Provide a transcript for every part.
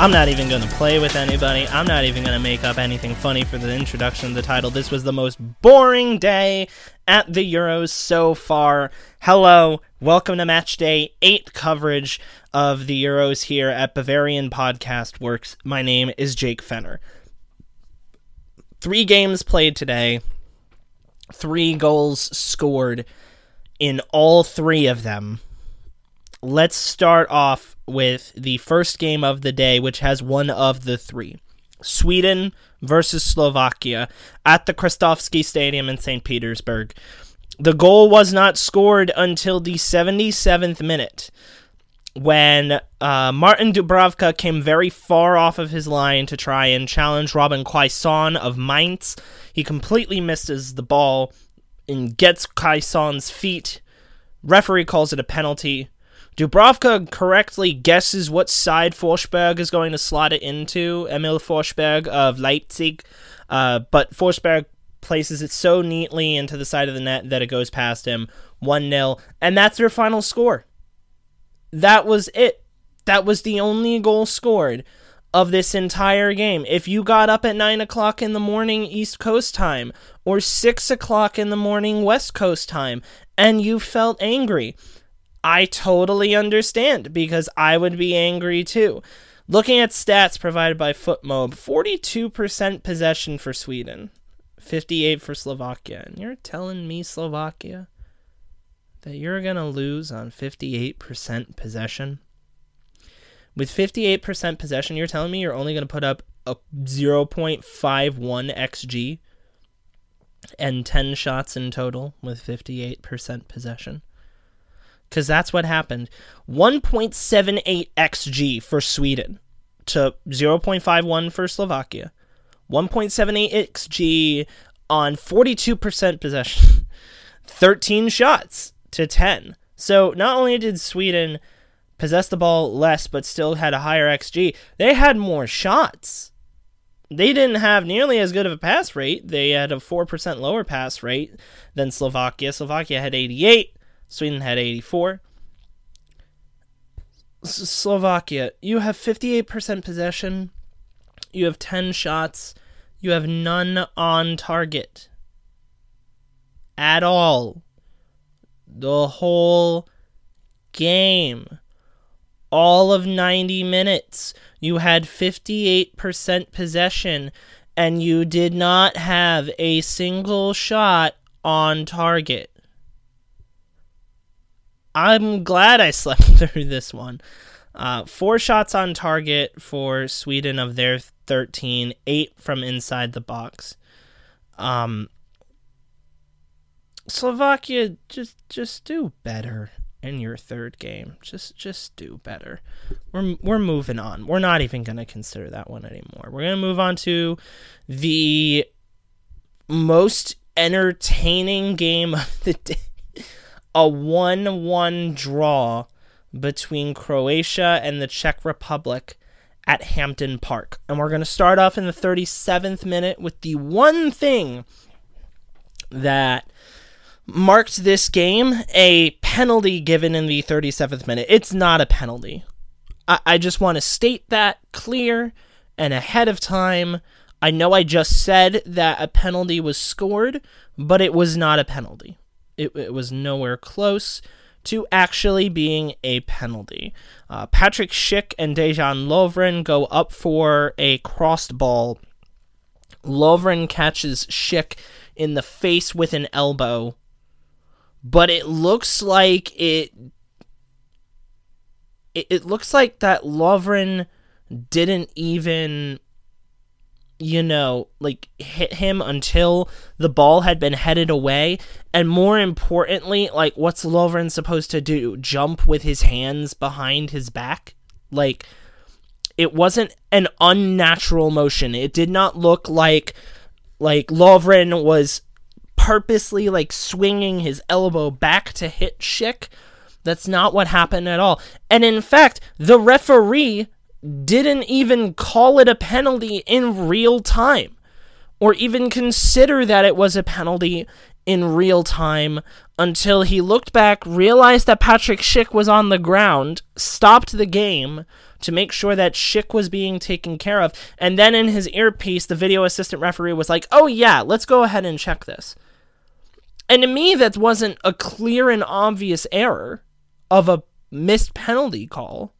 I'm not even going to play with anybody. I'm not even going to make up anything funny for the introduction of the title. This was the most boring day at the Euros so far. Hello, welcome to match day 8 coverage of the Euros here at Bavarian Podcast Works. My name is Jake Fenner. Three games played today, three goals scored in all three of them. Let's start off with the first game of the day, which has one of the three Sweden versus Slovakia at the Krestovsky Stadium in St. Petersburg. The goal was not scored until the 77th minute when uh, Martin Dubravka came very far off of his line to try and challenge Robin Quaison of Mainz. He completely misses the ball and gets Quaison's feet. Referee calls it a penalty. Dubravka correctly guesses what side Forsberg is going to slot it into, Emil Forsberg of Leipzig, uh, but Forsberg places it so neatly into the side of the net that it goes past him 1 0, and that's their final score. That was it. That was the only goal scored of this entire game. If you got up at 9 o'clock in the morning East Coast time or 6 o'clock in the morning West Coast time and you felt angry, I totally understand because I would be angry too. Looking at stats provided by FotMob, 42% possession for Sweden, 58 for Slovakia. And you're telling me Slovakia that you're going to lose on 58% possession? With 58% possession, you're telling me you're only going to put up a 0.51 xG and 10 shots in total with 58% possession? Because that's what happened. 1.78 xg for Sweden to 0.51 for Slovakia. 1.78 xg on 42% possession. 13 shots to 10. So not only did Sweden possess the ball less but still had a higher xg, they had more shots. They didn't have nearly as good of a pass rate. They had a 4% lower pass rate than Slovakia. Slovakia had 88. Sweden had 84. Slovakia, you have 58% possession. You have 10 shots. You have none on target. At all. The whole game. All of 90 minutes. You had 58% possession and you did not have a single shot on target. I'm glad I slept through this one. Uh, four shots on target for Sweden of their 13, eight from inside the box. Um, Slovakia, just just do better in your third game. Just just do better. We're we're moving on. We're not even going to consider that one anymore. We're going to move on to the most entertaining game of the day a 1 1 draw between Croatia and the Czech Republic at Hampden Park. And we're going to start off in the 37th minute with the one thing that marked this game a penalty given in the 37th minute. It's not a penalty. I, I just want to state that clear and ahead of time. I know I just said that a penalty was scored, but it was not a penalty. It, it was nowhere close to actually being a penalty. Uh, Patrick Schick and Dejan Lovren go up for a crossed ball. Lovren catches Schick in the face with an elbow, but it looks like it. It, it looks like that Lovren didn't even you know, like hit him until the ball had been headed away. And more importantly, like what's Lovren supposed to do? Jump with his hands behind his back? Like it wasn't an unnatural motion. It did not look like like Lovren was purposely like swinging his elbow back to hit Schick. That's not what happened at all. And in fact, the referee didn't even call it a penalty in real time or even consider that it was a penalty in real time until he looked back, realized that Patrick Schick was on the ground, stopped the game, to make sure that Schick was being taken care of. And then in his earpiece, the video assistant referee was like, oh, yeah, let's go ahead and check this. And to me, that wasn't a clear and obvious error of a missed penalty call.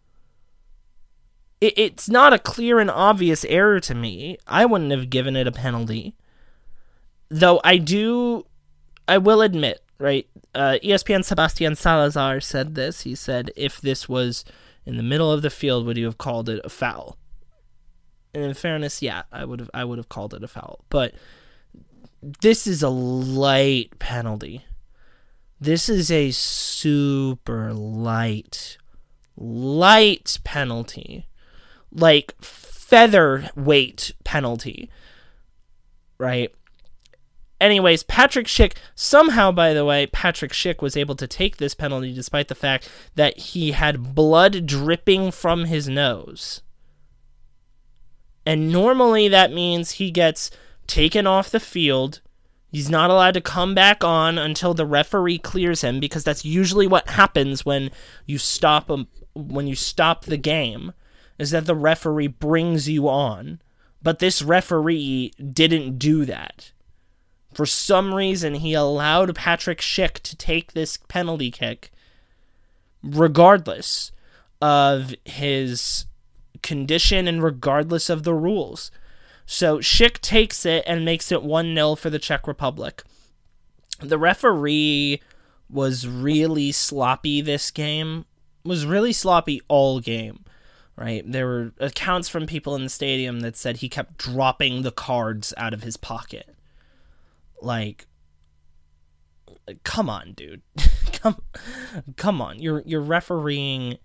It, it's not a clear and obvious error to me. I wouldn't have given it a penalty. Though I do, I will admit, right? Uh, ESPN Sebastian Salazar said this. He said, if this was in the middle of the field, would you have called it a foul? And in fairness, yeah, I would have I would have called it a foul. But this is a light penalty. This is a super light, light penalty. Like featherweight penalty. Right? Anyways, Patrick Schick, somehow, by the way, Patrick Schick was able to take this penalty despite the fact that he had blood dripping from his nose. And normally that means he gets taken off the field. He's not allowed to come back on until the referee clears him because that's usually what happens when you stop a, when you stop the game is that the referee brings you on. But this referee didn't do that. For some reason, he allowed Patrick Schick to take this penalty kick, regardless of his condition and regardless of the rules. So Schick takes it and makes it 1 0 for the Czech Republic. The referee was really sloppy this game, was really sloppy all game, right? There were accounts from people in the stadium that said he kept dropping the cards out of his pocket. Like, come on, dude. come, come on. You're you're refereeing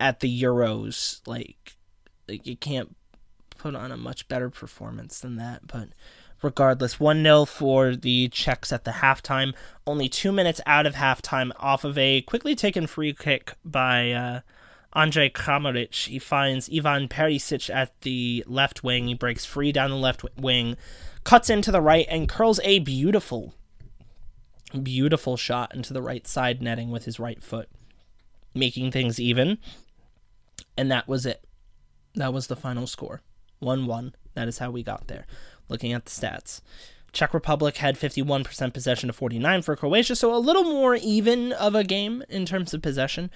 at the Euros. Like, like you can't put on a much better performance than that. But regardless, 1 0 for the Czechs at the halftime. Only two minutes out of halftime, off of a quickly taken free kick by uh, Andrej Kramaric. He finds Ivan Perisic at the left wing. He breaks free down the left wing, cuts into the right, and curls a beautiful, beautiful shot into the right side netting with his right foot, making things even. And that was it. That was the final score. 1 1. That is how we got there. Looking at the stats. Czech Republic had 51% possession to 49 for Croatia, so a little more even of a game in terms of possession.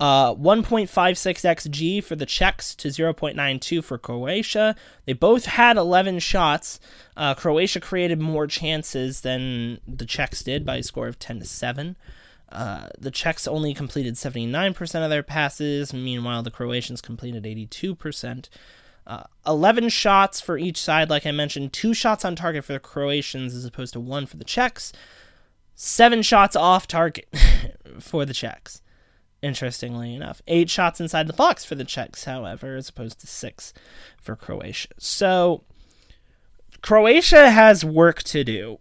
Uh, 1.56 xG for the Czechs to 0.92 for Croatia. They both had 11 shots. Uh, Croatia created more chances than the Czechs did by a score of 10 to 7. Uh, the Czechs only completed 79% of their passes. Meanwhile, the Croatians completed 82%. Uh, 11 shots for each side, like I mentioned, two shots on target for the Croatians as opposed to one for the Czechs. Seven shots off target for the Czechs, interestingly enough. Eight shots inside the box for the Czechs, however, as opposed to six for Croatia. So, Croatia has work to do,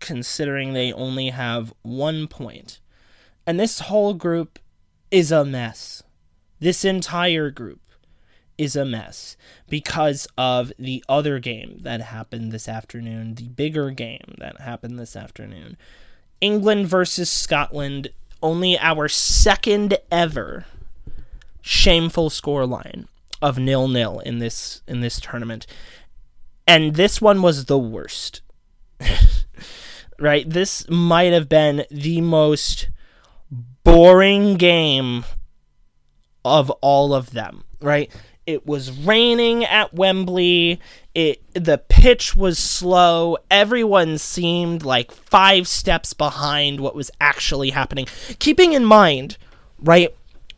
considering they only have one point. And this whole group is a mess. This entire group is a mess because of the other game that happened this afternoon, the bigger game that happened this afternoon. England versus Scotland, only our second ever shameful scoreline of nil nil in this in this tournament. And this one was the worst. right? This might have been the most boring game of all of them, right? It was raining at Wembley. It the pitch was slow. Everyone seemed like 5 steps behind what was actually happening. Keeping in mind, right,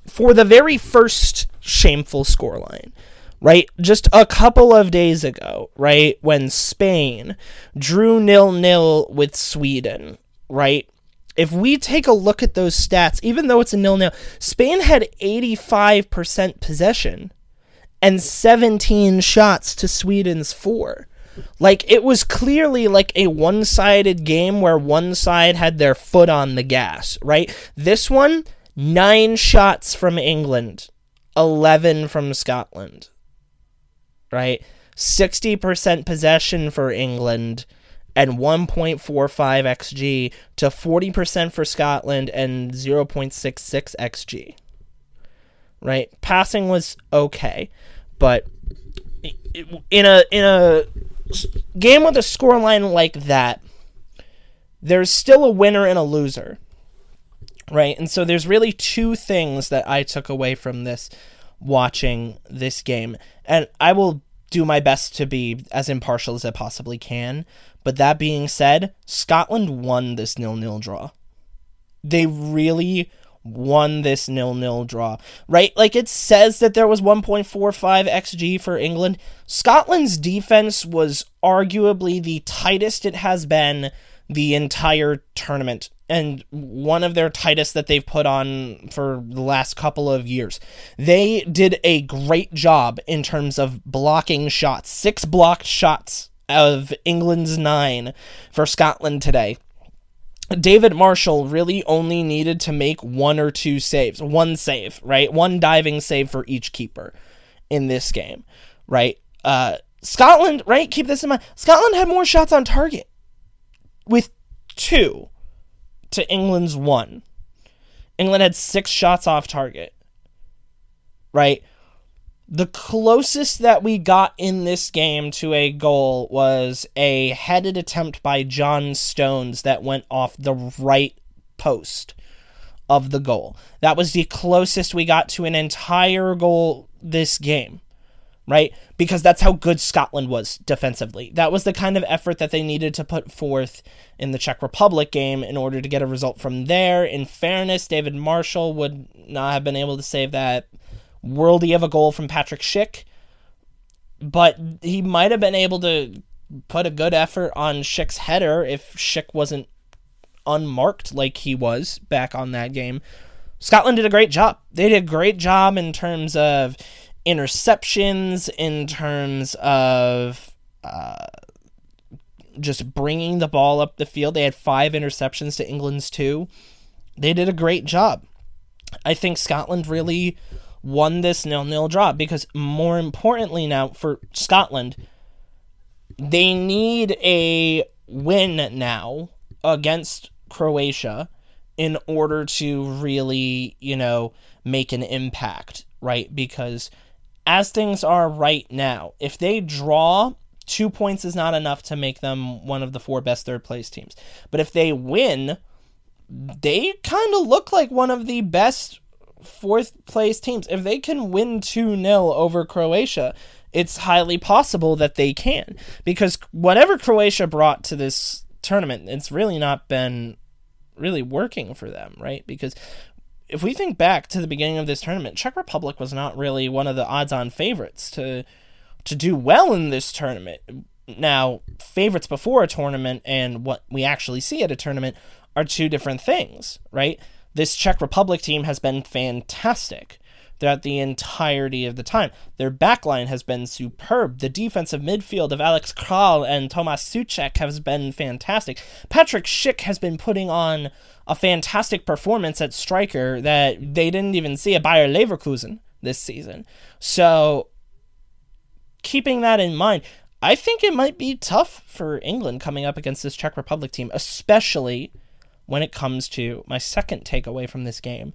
for the very first shameful scoreline, right? Just a couple of days ago, right, when Spain drew nil nil with Sweden, right? If we take a look at those stats, even though it's a nil nil, Spain had 85% possession and 17 shots to Sweden's 4. Like it was clearly like a one-sided game where one side had their foot on the gas, right? This one 9 shots from England, 11 from Scotland. Right? 60% possession for England and 1.45 xg to 40% for Scotland and 0.66 xg. Right? Passing was okay, but in a in a game with a scoreline like that, there's still a winner and a loser. Right? And so there's really two things that I took away from this watching this game. And I will do my best to be as impartial as I possibly can. But that being said, Scotland won this nil-nil draw. They really won this nil-nil draw. Right? Like it says that there was 1.45 xG for England. Scotland's defense was arguably the tightest it has been the entire tournament and one of their tightest that they've put on for the last couple of years. They did a great job in terms of blocking shots. Six blocked shots of England's nine for Scotland today. David Marshall really only needed to make one or two saves, one save, right? One diving save for each keeper in this game, right? Uh, Scotland, right? Keep this in mind. Scotland had more shots on target with two to England's one. England had six shots off target. Right? The closest that we got in this game to a goal was a headed attempt by John Stones that went off the right post of the goal. That was the closest we got to an entire goal this game right? Because that's how good Scotland was defensively. That was the kind of effort that they needed to put forth in the Czech Republic game in order to get a result from there. In fairness, David Marshall would not have been able to save that worldy of a goal from Patrick Schick, but he might have been able to put a good effort on Schick's header if Schick wasn't unmarked like he was back on that game. Scotland did a great job. They did a great job in terms of interceptions, in terms of uh, just bringing the ball up the field. They had five interceptions to England's two. They did a great job. I think Scotland really won this nil nil draw because, more importantly, now for Scotland, they need a win now against Croatia in order to really, you know, make an impact, right? Because as things are right now, if they draw, two points is not enough to make them one of the four best third place teams. But if they win, they kind of look like one of the best fourth place teams. If they can win 2 0 over Croatia, it's highly possible that they can. Because whatever Croatia brought to this tournament, it's really not been really working for them, right? Because if we think back to the beginning of this tournament, Czech Republic was not really one of the odds-on favorites to to do well in this tournament. Now, favorites before a tournament and what we actually see at a tournament are two different things, right? This Czech Republic team has been fantastic throughout the entirety of the time. Their backline has been superb. The defensive midfield of Alex Král and Tomas Souček has been fantastic. Patrick Schick has been putting on a fantastic performance at striker that they didn't even see at Bayer Leverkusen this season. So, keeping that in mind, I think it might be tough for England coming up against this Czech Republic team, especially when it comes to my second takeaway from this game.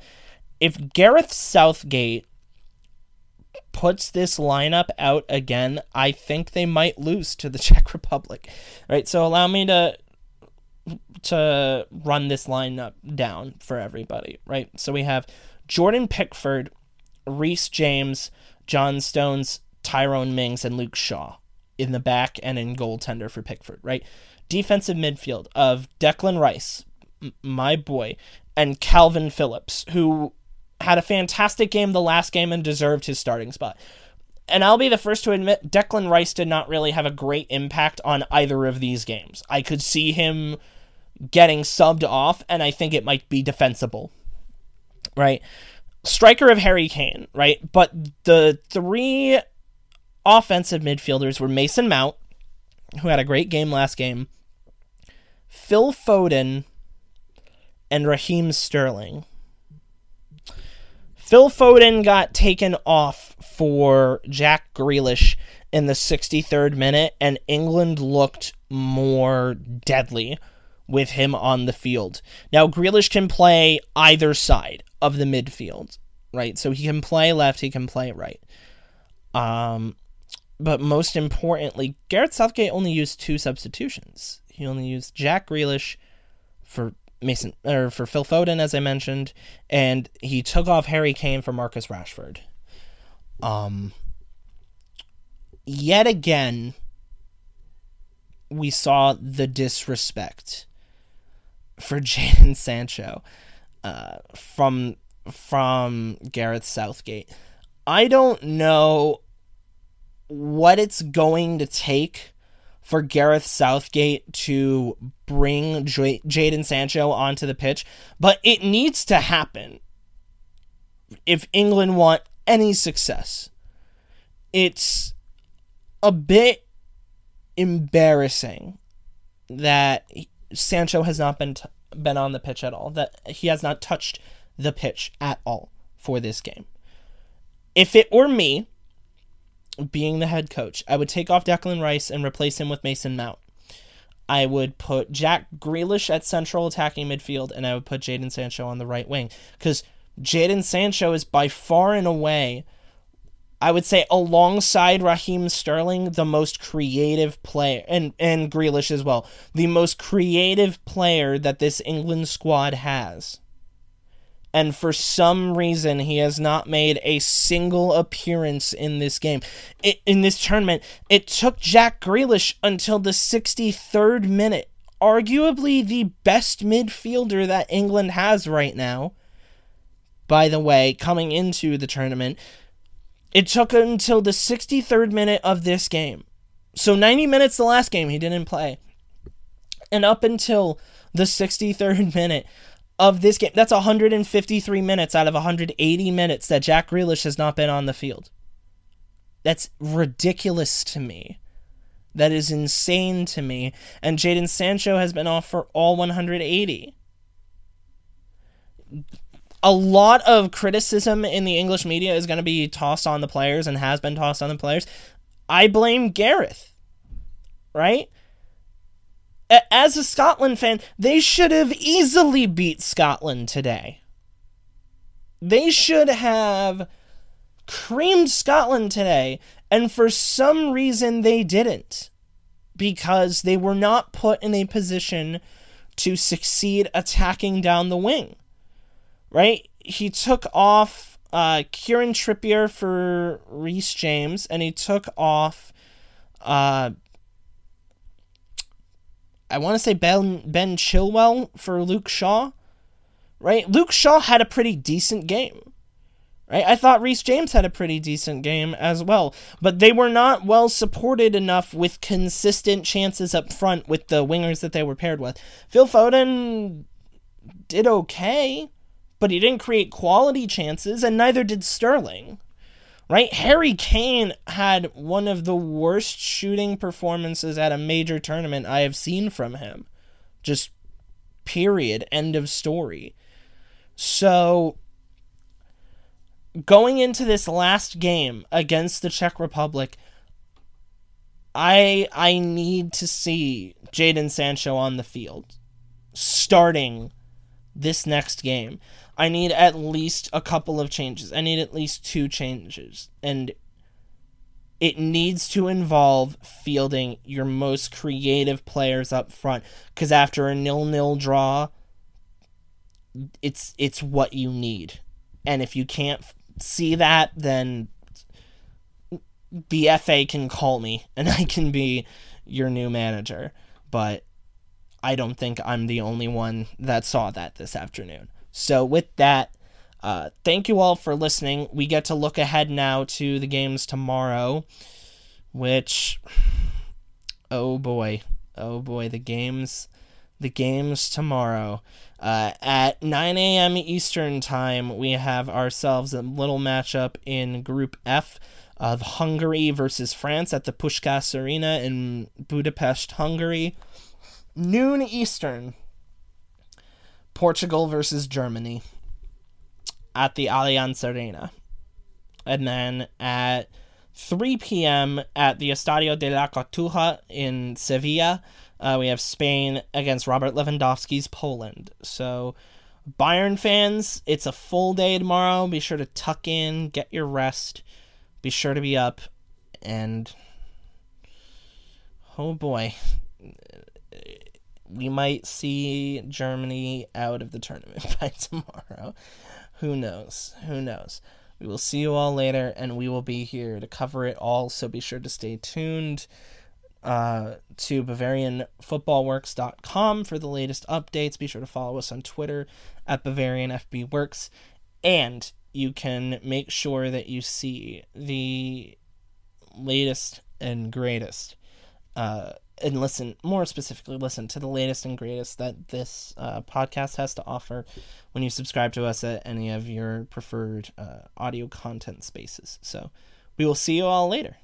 If Gareth Southgate puts this lineup out again, I think they might lose to the Czech Republic. Right? So allow me to to run this lineup down for everybody, right? So we have Jordan Pickford, Reece James, John Stones, Tyrone Mings, and Luke Shaw in the back and in goaltender for Pickford, right? Defensive midfield of Declan Rice, my boy, and Kalvin Phillips, who had a fantastic game the last game and deserved his starting spot. And I'll be the first to admit, Declan Rice did not really have a great impact on either of these games. I could see him getting subbed off, and I think it might be defensible. Right? Striker of Harry Kane, right? But the three offensive midfielders were Mason Mount, who had a great game last game, Phil Foden, and Raheem Sterling. Phil Foden got taken off for Jack Grealish in the 63rd minute, and England looked more deadly with him on the field. Now, Grealish can play either side of the midfield, right? So he can play left, he can play right. Um, but most importantly, Gareth Southgate only used two substitutions. He only used Jack Grealish for Mason or for Phil Foden, as I mentioned, and he took off Harry Kane for Marcus Rashford. Um, yet again, we saw the disrespect for Jadon Sancho uh, from from Gareth Southgate. I don't know what it's going to take for Gareth Southgate to bring J- Jadon Sancho onto the pitch, but it needs to happen if England want any success. It's a bit embarrassing that Sancho has not been t- been on the pitch at all. That he has not touched the pitch at all for this game. If it were me, being the head coach, I would take off Declan Rice and replace him with Mason Mount. I would put Jack Grealish at central attacking midfield, and I would put Jadon Sancho on the right wing because Jadon Sancho is by far and away I would say alongside Raheem Sterling, the most creative player, and and Grealish as well, the most creative player that this England squad has. And for some reason, he has not made a single appearance in this game, it, in this tournament. It took Jack Grealish until the 63rd minute, arguably the best midfielder that England has right now. By the way, coming into the tournament it took until the 63rd minute of this game. So 90 minutes the last game he didn't play. And up until the 63rd minute of this game, that's 153 minutes out of 180 minutes that Jack Grealish has not been on the field. That's ridiculous to me. That is insane to me. And Jadon Sancho has been off for all 180 a lot of criticism in the English media is going to be tossed on the players and has been tossed on the players. I blame Gareth, right? As a Scotland fan, they should have easily beat Scotland today. They should have creamed Scotland today, and for some reason they didn't. Because they were not put in a position to succeed attacking down the wing right? He took off uh, Kieran Trippier for Reece James, and he took off. Uh, I want to say Ben Ben Chilwell for Luke Shaw, right? Luke Shaw had a pretty decent game, right? I thought Reece James had a pretty decent game as well, but they were not well supported enough with consistent chances up front with the wingers that they were paired with. Phil Foden did okay, but he didn't create quality chances, and neither did Sterling. Right? Harry Kane had one of the worst shooting performances at a major tournament I have seen from him. Just period. End of story. So, going into this last game against the Czech Republic, I I need to see Jadon Sancho on the field starting this next game. I need at least a couple of changes. I need at least two changes. And it needs to involve fielding your most creative players up front cuz after a nil-nil draw it's it's what you need. And if you can't see that then the FA can call me and I can be your new manager. But I don't think I'm the only one that saw that this afternoon. So, with that, uh, thank you all for listening. We get to look ahead now to the games tomorrow, which, oh boy, oh boy, the games, the games tomorrow. Uh, at 9 a.m. Eastern Time, we have ourselves a little matchup in Group F of Hungary versus France at the Puskás Arena in Budapest, Hungary. Noon Eastern, Portugal versus Germany at the Allianz Arena. And then at 3 p.m. at the Estadio de la Cartuja in Sevilla, uh, we have Spain against Robert Lewandowski's Poland. So Bayern fans, it's a full day tomorrow. Be sure to tuck in, get your rest. Be sure to be up and oh boy, we might see Germany out of the tournament by tomorrow. Who knows? Who knows? We will see you all later, and we will be here to cover it all. So be sure to stay tuned uh, to BavarianFootballWorks.com for the latest updates. Be sure to follow us on Twitter at BavarianFBWorks. And you can make sure that you see the latest and greatest. Uh, and listen more specifically listen to the latest and greatest that this uh, podcast has to offer when you subscribe to us at any of your preferred uh, audio content spaces. So we will see you all later